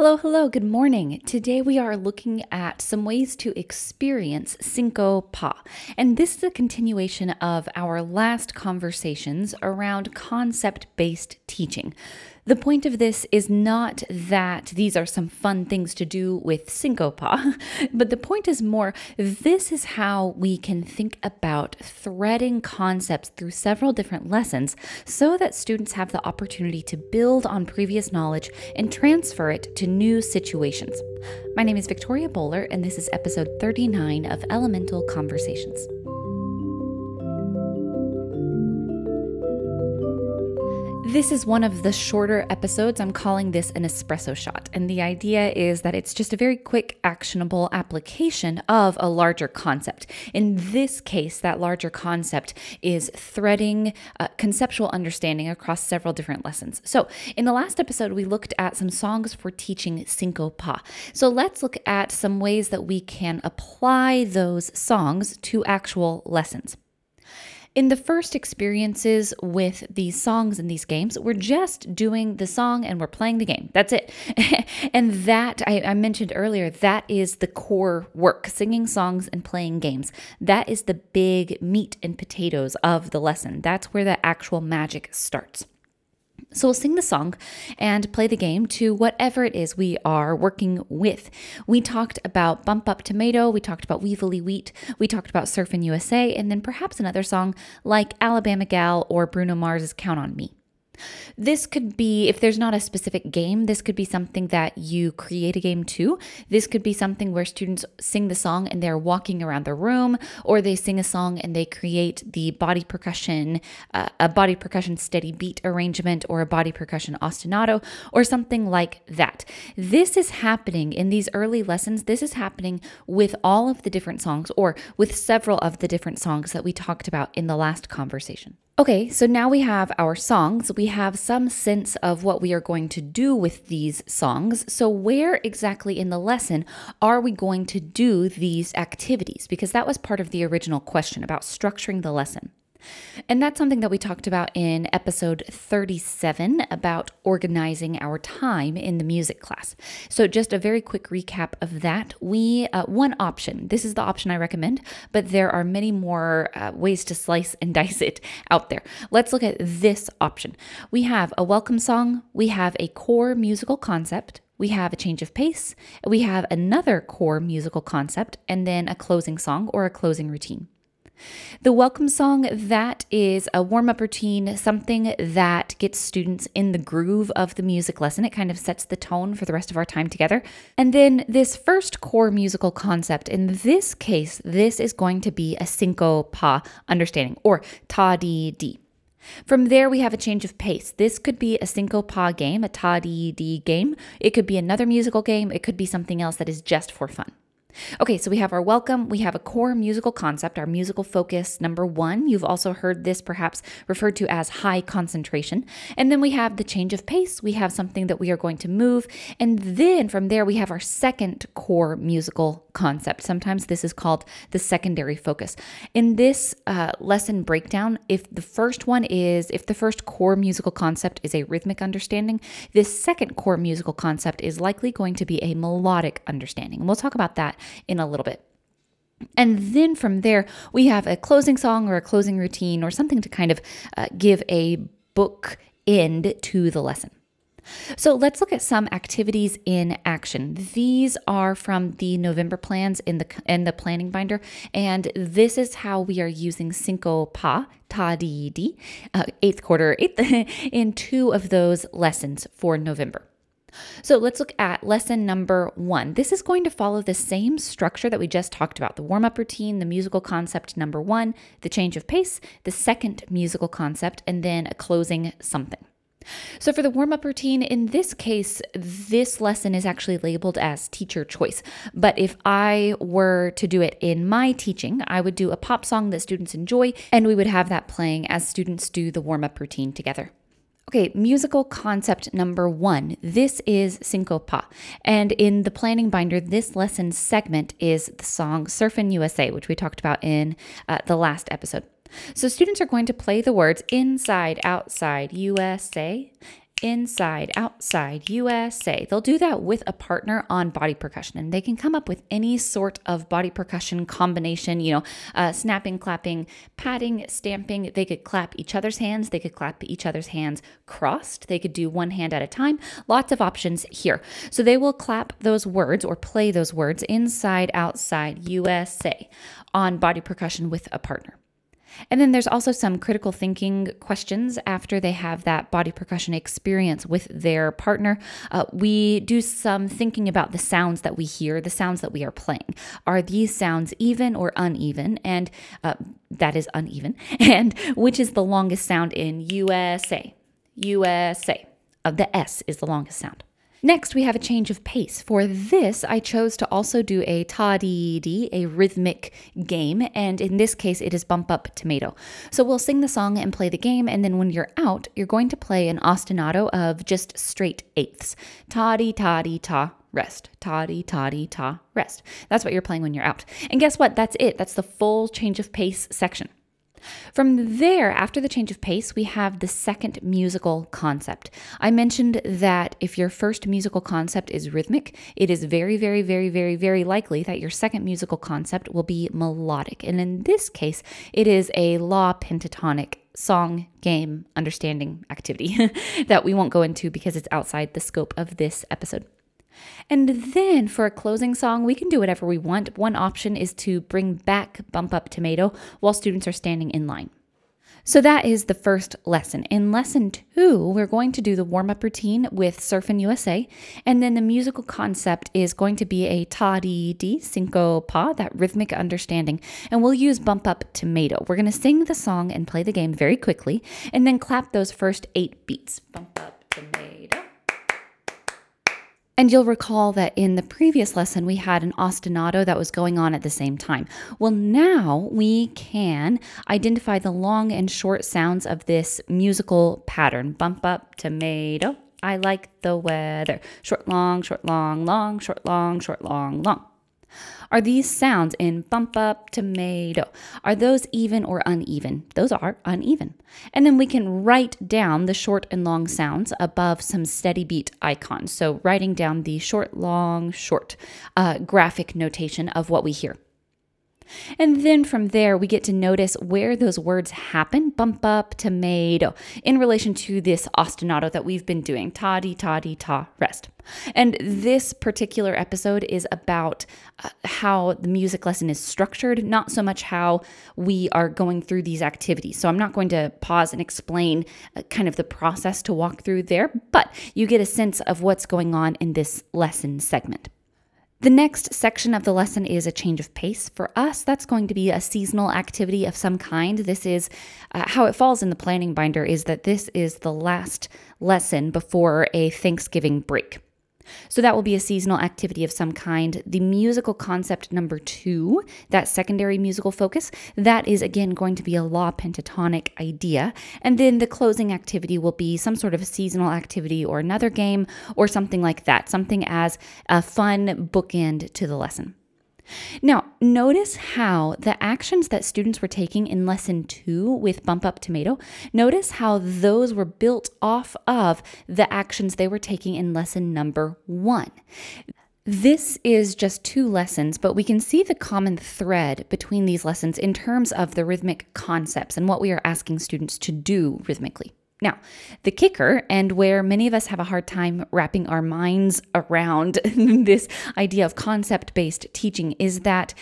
Hello, hello, good morning. Today we are looking at some ways to experience Syncopa. And this is a continuation of our last conversations around concept based teaching. The point of this is not that these are some fun things to do with syncopa, but the point is more this is how we can think about threading concepts through several different lessons so that students have the opportunity to build on previous knowledge and transfer it to new situations. My name is Victoria Bowler, and this is episode 39 of Elemental Conversations. This is one of the shorter episodes. I'm calling this an espresso shot. And the idea is that it's just a very quick, actionable application of a larger concept. In this case, that larger concept is threading uh, conceptual understanding across several different lessons. So, in the last episode, we looked at some songs for teaching Syncopa. So, let's look at some ways that we can apply those songs to actual lessons. In the first experiences with these songs in these games, we're just doing the song and we're playing the game. That's it. and that, I, I, mentioned earlier, that is the core work singing songs and playing games. That is the big meat and potatoes of the lesson. That's where the actual magic starts. So we'll sing the song and play the game to whatever it is we are working with. We talked about Bump Up Tomato, we talked about Weevily Wheat, we talked about Surfin' USA, and then perhaps another song like Alabama Gal or Bruno Mars's Count on Me. This could be, if there's not a specific game, this could be something that you create a game to. This could be something where students sing the song and they're walking around the room, or they sing a song and they create the body percussion, uh, a body percussion steady beat arrangement, or a body percussion ostinato, or something like that. This is happening in these early lessons. This is happening with all of the different songs, or with several of the different songs that we talked about in the last conversation. Okay, so now we have our songs. We have some sense of what we are going to do with these songs. So, where exactly in the lesson are we going to do these activities? Because that was part of the original question about structuring the lesson. And that's something that we talked about in episode 37 about organizing our time in the music class. So, just a very quick recap of that. We, uh, one option, this is the option I recommend, but there are many more uh, ways to slice and dice it out there. Let's look at this option. We have a welcome song, we have a core musical concept, we have a change of pace, we have another core musical concept, and then a closing song or a closing routine. The welcome song, that is a warm up routine, something that gets students in the groove of the music lesson. It kind of sets the tone for the rest of our time together. And then this first core musical concept, in this case, this is going to be a syncopa understanding or ta di di. From there, we have a change of pace. This could be a syncopa game, a ta di di game. It could be another musical game. It could be something else that is just for fun. Okay, so we have our welcome, we have a core musical concept, our musical focus number one. You've also heard this perhaps referred to as high concentration. And then we have the change of pace, we have something that we are going to move. And then from there, we have our second core musical concept. Sometimes this is called the secondary focus. In this uh, lesson breakdown, if the first one is, if the first core musical concept is a rhythmic understanding, this second core musical concept is likely going to be a melodic understanding. And we'll talk about that in a little bit. And then from there, we have a closing song or a closing routine or something to kind of uh, give a book end to the lesson. So let's look at some activities in action. These are from the November plans in the in the planning binder, and this is how we are using Syncopa Ta Di Di, uh, eighth quarter eighth in two of those lessons for November. So let's look at lesson number one. This is going to follow the same structure that we just talked about the warm up routine, the musical concept number one, the change of pace, the second musical concept, and then a closing something. So, for the warm up routine, in this case, this lesson is actually labeled as teacher choice. But if I were to do it in my teaching, I would do a pop song that students enjoy, and we would have that playing as students do the warm up routine together. Okay, musical concept number one. This is Syncopa. And in the planning binder, this lesson segment is the song Surfin' USA, which we talked about in uh, the last episode. So students are going to play the words inside, outside, USA, inside, outside, USA. They'll do that with a partner on body percussion, and they can come up with any sort of body percussion combination, you know, uh, snapping, clapping, patting, stamping. They could clap each other's hands, they could clap each other's hands crossed, they could do one hand at a time. Lots of options here. So they will clap those words or play those words inside, outside, USA on body percussion with a partner. And then there's also some critical thinking questions after they have that body percussion experience with their partner. Uh, we do some thinking about the sounds that we hear, the sounds that we are playing. Are these sounds even or uneven? And uh, that is uneven. And which is the longest sound in USA? USA. Uh, the S is the longest sound. Next, we have a change of pace. For this, I chose to also do a ta-dee-dee, a rhythmic game, and in this case, it is Bump Up Tomato. So we'll sing the song and play the game, and then when you're out, you're going to play an ostinato of just straight eighths. Ta-dee-ta-dee-ta, rest. Ta-dee-ta-dee-ta, rest. That's what you're playing when you're out. And guess what? That's it. That's the full change of pace section. From there, after the change of pace, we have the second musical concept. I mentioned that if your first musical concept is rhythmic, it is very, very, very, very, very likely that your second musical concept will be melodic. And in this case, it is a la pentatonic song, game, understanding activity that we won't go into because it's outside the scope of this episode. And then for a closing song, we can do whatever we want. One option is to bring back Bump Up Tomato while students are standing in line. So that is the first lesson. In lesson two, we're going to do the warm up routine with Surfin' USA. And then the musical concept is going to be a ta dee dee, syncopa, that rhythmic understanding. And we'll use Bump Up Tomato. We're going to sing the song and play the game very quickly, and then clap those first eight beats. Bump Up. And you'll recall that in the previous lesson, we had an ostinato that was going on at the same time. Well, now we can identify the long and short sounds of this musical pattern bump up, tomato. I like the weather. Short, long, short, long, long, short, long, short, long, long. Are these sounds in bump up tomato? Are those even or uneven? Those are uneven. And then we can write down the short and long sounds above some steady beat icons. So writing down the short, long, short uh, graphic notation of what we hear. And then from there, we get to notice where those words happen bump up, tomato, in relation to this ostinato that we've been doing ta di ta di ta, rest. And this particular episode is about uh, how the music lesson is structured, not so much how we are going through these activities. So I'm not going to pause and explain uh, kind of the process to walk through there, but you get a sense of what's going on in this lesson segment. The next section of the lesson is a change of pace. For us, that's going to be a seasonal activity of some kind. This is uh, how it falls in the planning binder is that this is the last lesson before a Thanksgiving break. So that will be a seasonal activity of some kind. The musical concept number two, that secondary musical focus, that is again going to be a la pentatonic idea. And then the closing activity will be some sort of seasonal activity or another game or something like that, something as a fun bookend to the lesson. Now, notice how the actions that students were taking in lesson two with Bump Up Tomato, notice how those were built off of the actions they were taking in lesson number one. This is just two lessons, but we can see the common thread between these lessons in terms of the rhythmic concepts and what we are asking students to do rhythmically. Now, the kicker, and where many of us have a hard time wrapping our minds around this idea of concept based teaching, is that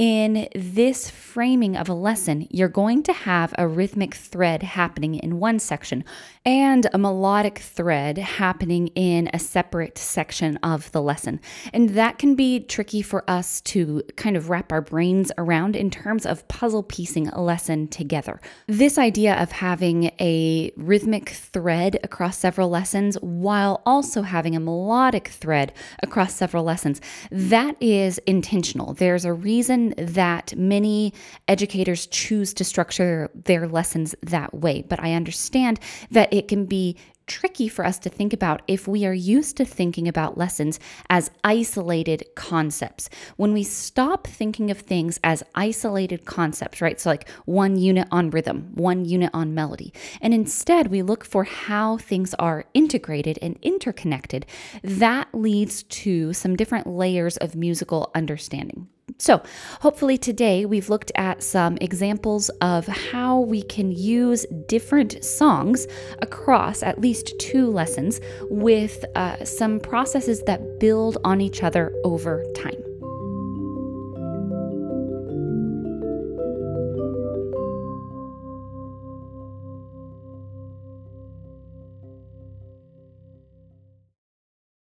in this framing of a lesson, you're going to have a rhythmic thread happening in one section and a melodic thread happening in a separate section of the lesson. And that can be tricky for us to kind of wrap our brains around in terms of puzzle piecing a lesson together. This idea of having a rhythmic thread across several lessons while also having a melodic thread across several lessons, that is intentional. There's a reason that many educators choose to structure their lessons that way, but I understand that it can be tricky for us to think about if we are used to thinking about lessons as isolated concepts. When we stop thinking of things as isolated concepts, right? So, like one unit on rhythm, one unit on melody, and instead we look for how things are integrated and interconnected, that leads to some different layers of musical understanding. So, hopefully, today we've looked at some examples of how we can use different songs across at least two lessons with uh, some processes that build on each other over time.